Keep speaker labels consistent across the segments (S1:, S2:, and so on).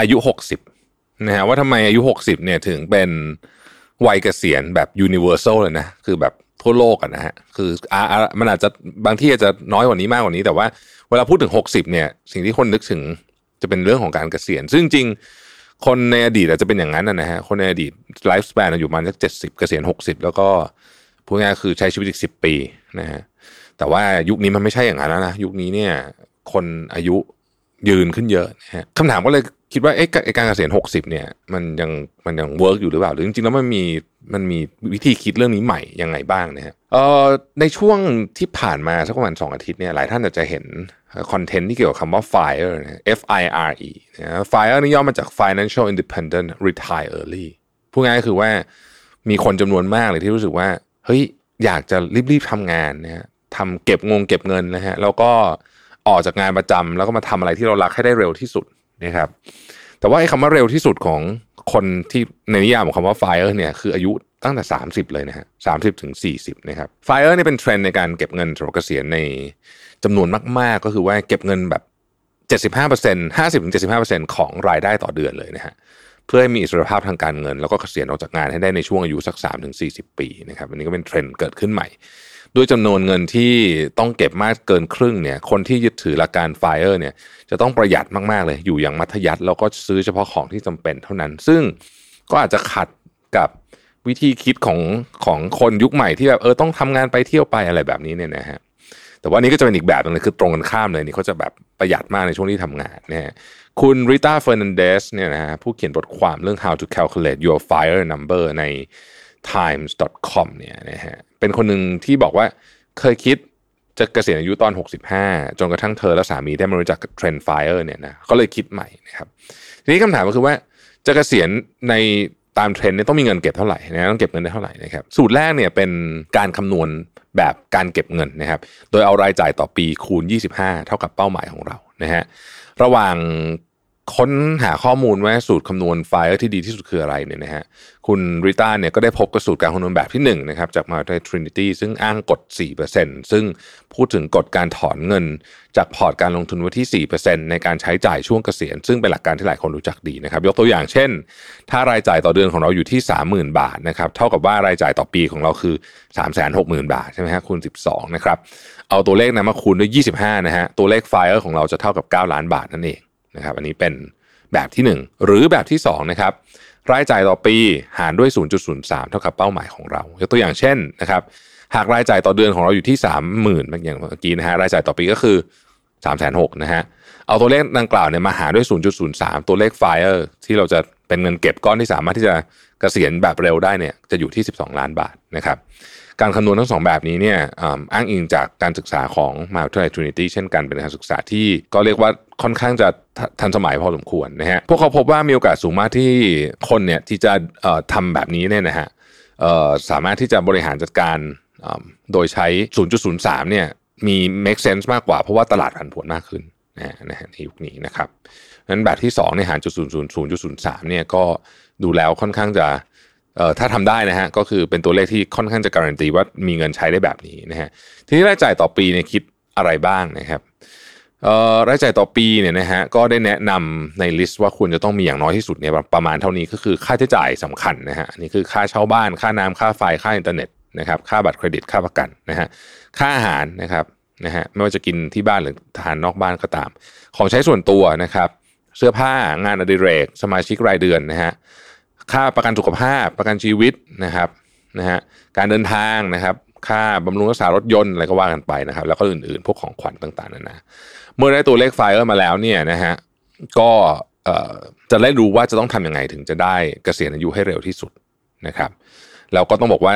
S1: อายุ 60นะฮะว่าทำไมอายุ 60เนี่ยถึงเป็นวัยเกษียณแบบ universal เลยนะคือแบบทั่วโลกอะนะฮะคืออามันอาจจะบางที่อาจจะน้อยกว่านี้มากกว่านี้ แต่ว่าเวลาพูดถึง 60เนี่ยสิ่งที่คนนึกถึงจะเป็นเรื่องของการเกษียณ ซึ่งจริงคนในอดีตอาจจะเป็นอย่างนั้นนะฮะคนในอดีตไลฟ์สเปนอยู่ประมาณสักเจ็ดสิบเกษียณหกสิบแล้วก็พูดง่ายคือใช้ชีวิตอีกสิบปีนะฮะแต่ว่ายุคนี้มันไม่ใช่อย่างนั้นแล้วนะยุคนี้เนี่ยคนอายุ ยืนขึ้นเยอะนะฮะคำถามก็เลยคิดว่าเอ๊ะไอ้การเกษียณหกสิบเนี่ย มันยังมันยังเวิร์กอยู่หรือเปล่า หรือจริงๆแล้วมันมีมันมีวิธีคิดเรื่องนี้ใหม่ยังไงบ้างนะฮะเอ่อในช่วงที่ผ่านมาสักประมาณสองอาทิตย์เนี่ยหลายท่านอาจจะเห็นคอนเทนต์ที่เกี่ยวกับคำว่า FIRE นะ F I R E นะ FIRE นี่ย่อมาจาก Financial Independent Retire Early พูดง่ายๆคือว่ามีคนจำนวนมากเลยที่รู้สึกว่าเฮ้ยอยากจะรีบๆทำงานนะฮะทำเก็บงงเก็บเงินนะฮะแล้วก็ ออกจากงานประจำแล้วก็มาทำอะไรที่เรารักให้ได้เร็วที่สุดนะครับ แต่ว่าไอ้คำว่าเร็วที่สุดของคนที่ในนิยามของคำว่า fire เนี่ยคืออายุตั้งแต่ 30 เลยนะฮะสามสิบถึงสี่สิบนะครับ fire เนี่ยเป็นเทรนด์ในการเก็บเงินสำหรับเกษียณในจำนวนมาก ๆ ก็คือว่าเก็บเงินแบบ75% 50-75%ของรายได้ต่อเดือนเลยนะฮะเพื่อให้มีอิสรภาพทางการเงิน แล้วก็เกษียณออกจากงานให้ได้ในช่วงอายุสัก 3-40 ปีนะครับอันนี้ก็เป็นเทรนด์เกิดขึ้นใหม่ ด้วยจำนวนเงินที่ต้องเก็บมากเกินครึ่งเนี่ยคนที่ยึดถือหลักการ FIRE เนี่ยจะต้องประหยัดมากๆเลยอยู่อย่างมัธยัติแล้วก็ซื้อเฉพาะของที่จำเป็นเท่านั้น ซึ่งก็อาจจะขัดกับวิธีคิดของของคนยุคใหม่ที่แบบเออต้องทำงานไปเที่ยวไปอะไรแบบนี้เนี่ยนะฮะแต่ว่านี้ก็จะเป็นอีกแบบนึงเลยคือตรงกันข้ามเลยนี่เขาจะแบบประหยัดมากในช่วงที่ทำงานนะฮะคุณริต้าเฟอร์นันเดสเนี่ยนะฮะผู้เขียนบทความเรื่อง how to calculate your fire number ใน times.com เนี่ยนะฮะ เป็นคนหนึ่งที่บอกว่าเคยคิดจะเกษียณอายุตอน 65 จนกระทั่งเธอและสามีได้มารู้จักเทรนด์ไฟเออร์เนี่ยนะก็เลยคิดใหม่นะครับทีนี้คำถามก็คือว่าจะเกษียณในตามเทรนด์เนี่ยต้องมีเงินเก็บเท่าไหร่นะต้องเก็บเงินได้เท่าไหร่นะครับสูตรแรกเนี่ยเป็นการคำนวณแบบการเก็บเงินนะครับ โดยเอารายจ่ายต่อปีคูณ 25 เท่ากับเป้าหมายของเรานะฮะระหว่าง ค้นหาข้อมูลว่าสูตรคำนวณ FIRE ที่ดีที่สุดคืออะไรเนี่ยนะฮะคุณริต้าเนี่ยก็ได้พบกับสูตรการคำนวณแบบที่1นะครับจากมหาวิทยาลัยทรินิตี้ซึ่งอ้างกฎ 4%ซึ่งพูดถึงกฎการถอนเงิน จากพอร์ตการลงทุนไว้ที่ 4%ในการใช้จ่ายช่วงเกษียณ ซึ่งเป็นหลักการที่หลายคนรู้จักดีนะครับ ยกตัวอย่างเช่น ถ้ารายจ่ายต่อเดือนของเราอยู่ที่ 30,000 บาทนะครับเท่ากับว่ารายจ่ายต่อปีของเราคือ 360,000 บาทใช่ไหมฮะคูณ 12 นะครับเอาตัวเลขนั้นมาคูณด้วย 25 นะฮะตัวเลขไฟล์ของเราจะเท่ากับ 9 ล้านบาทนั่นเอง นะครับ อันนี้เป็นแบบที่ 1 หรือแบบที่2นะครับรายจ่ายต่อปีหารด้วย 0.03 เท่ากับเป้าหมายของเรา ยกตัวอย่างเช่นนะครับ หากรายจ่ายต่อเดือนของเราอยู่ที่ 30,000อย่างเมื่อกี้นะฮะรายจ่ายต่อปีก็คือ 3 6 0 0 0นะฮะเอาตัวเลขดังกล่าวเนี่ยมาหารด้วย 0.03 ตัวเลข FIRE ที่เราจะเป็นเงินเก็บก้อนที่สามารถที่จะเกษียณแบบเร็วได้เนี่ยจะอยู่ที่ 12 ล้านบาทนะครับการคำนวณทั้งสองแบบนี้เนี่ยอ้างอิงจากการศึกษาของมหาวิทยาลัยทรินิตี้เช่นกันเป็นการศึกษาที่ก็เรียกว่า ค่อนข้างจะทันสมัยพอสมควรนะฮะพวกเขาพบว่ามีโอกาสสูงมากที่คนเนี่ยที่จะทำแบบนี้เนี่ยนะฮะสามารถที่จะบริหารจัดการโดยใช้ 0.03 เนี่ยมี make sense มากกว่าเพราะว่าตลาดผันผวนมากขึ้นนะฮะในยุคนี้นะครับนั้นแบบที่2เนี่ยหารจุด0.0.03เนี่ยก็ดูแล้วค่อนข้างจะเอ่อถ้าทำได้นะฮะก็คือเป็นตัวเลขที่ค่อนข้างจะการันตีว่ามีเงินใช้ได้แบบนี้นะฮะทีนี้รายจ่ายต่อปีเนี่ยคิดอะไรบ้างนะครับ รายจ่ายต่อปีเนี่ยนะฮะก็ได้แนะนำใน list ว่าควรจะต้องมีอย่างน้อยที่สุดเนี่ยประมาณเท่านี้ก็คือค่าใช้จ่ายสำคัญนะฮะนี่คือค่าเช่าบ้านค่าน้ำค่าไฟค่าอินเทอร์เน็ตนะครับค่าบัตรเครดิตค่าประกันนะฮะค่าอาหารนะครับนะฮะไม่ว่าจะกินที่บ้านหรือทานนอกบ้านก็ตาม ของใช้ส่วนตัวนะครับเสื้อผ้างานอดิเรก สมาชิกรายเดือนนะฮะค่าประกันสุขภาพประกันชีวิตนะครับนะฮะการเดินทางนะครับ ค่าบำรุงรักษารถยนต์อะไรก็ว่ากันไปนะครับ แล้วก็อื่นๆ พวกของขวัญต่างๆนานาเมื่อได้ตัวเลข FIRE มาแล้วเนี่ยนะฮะก็จะได้รู้ว่าจะต้องทำยังไงถึงจะได้เกษียณอายุให้เร็วที่สุดนะครับแล้วก็ต้องบอกว่า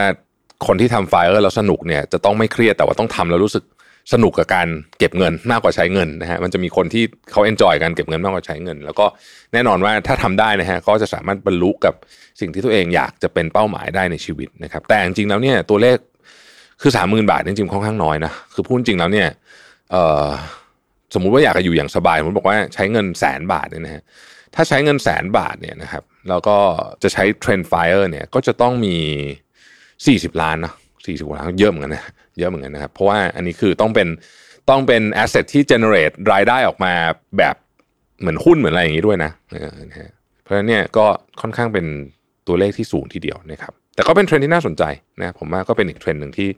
S1: คนที่ทำ FIRE แล้วสนุกเนี่ยจะต้องไม่เครียดแต่ว่าต้องทำแล้วรู้สึกสนุกกับการเก็บเงินมากกว่าใช้เงินนะฮะมันจะมีคนที่เขา enjoy การเก็บเงินมากกว่าใช้เงิน แล้วก็แน่นอนว่าถ้าทำได้นะฮะก็จะสามารถบรรลุกับสิ่งที่ตัวเองอยากจะเป็นเป้าหมายได้ในชีวิตนะครับแต่จริงๆแล้วเนี่ยตัวเลข คือสามหมื่นบาทจริงๆค่อนข้างน้อยนะคือพูดจริงแล้วเนี่ยสมมุติว่าอยากจะอยู่อย่างสบายผมบอกว่าใช้เงินแสนบาทเนี่ยนะฮะถ้าใช้เงินแสนบาทเนี่ยนะครับแล้วก็จะใช้เทรนด์ FIRE เนี่ยก็จะต้องมี 40 ล้านเนาะ40กว่าล้านเยอะเหมือนกันนะเยอะเหมือนกันนะครับเพราะว่าอันนี้คือต้องเป็นต้องเป็นแอสเซทที่ generat รายได้ออกมาแบบเหมือนหุ้นเหมือนอะไรอย่างนี้ด้วยนะเพราะฉะนั้นเนี่ยก็ค่อนข้างเป็นตัวเลขที่สูงทีเดียวนะครับ แต่ก็เป็นเทรนด์ที่น่าสนใจนะผมว่าก็เป็นอีกเทรนด์หนึ่งที่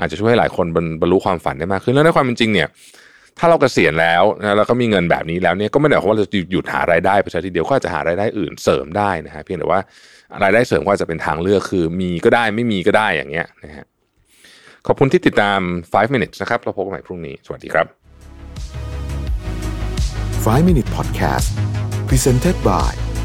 S1: อาจจะช่วยให้หลายคนบรรบรรลุความฝันได้มากขึ้นแล้วในความเป็นจริงเนี่ยถ้าเรากเกษียณแล้วนะแล้วก็มีเงินแบบนี้แล้วเนี่ยก็ไม่ได้หมายความว่าเราจะหยุดหารายได้ไปซะทีเดียวก็อาจจะหารายได้อื่นเสริมได้นะฮะเพียงแต่ว่ารายได้เสริมก็อาจจะเป็นทางเลือกคือมีก็ได้ไม่มีก็ได้อย่างเงี้ยนะฮะขอบคุณที่ติดตาม 5 minutes นะครับเราพบกันใหม่พรุ่งนี้ สวัสดีครับ
S2: 5 Minute Podcast Presented by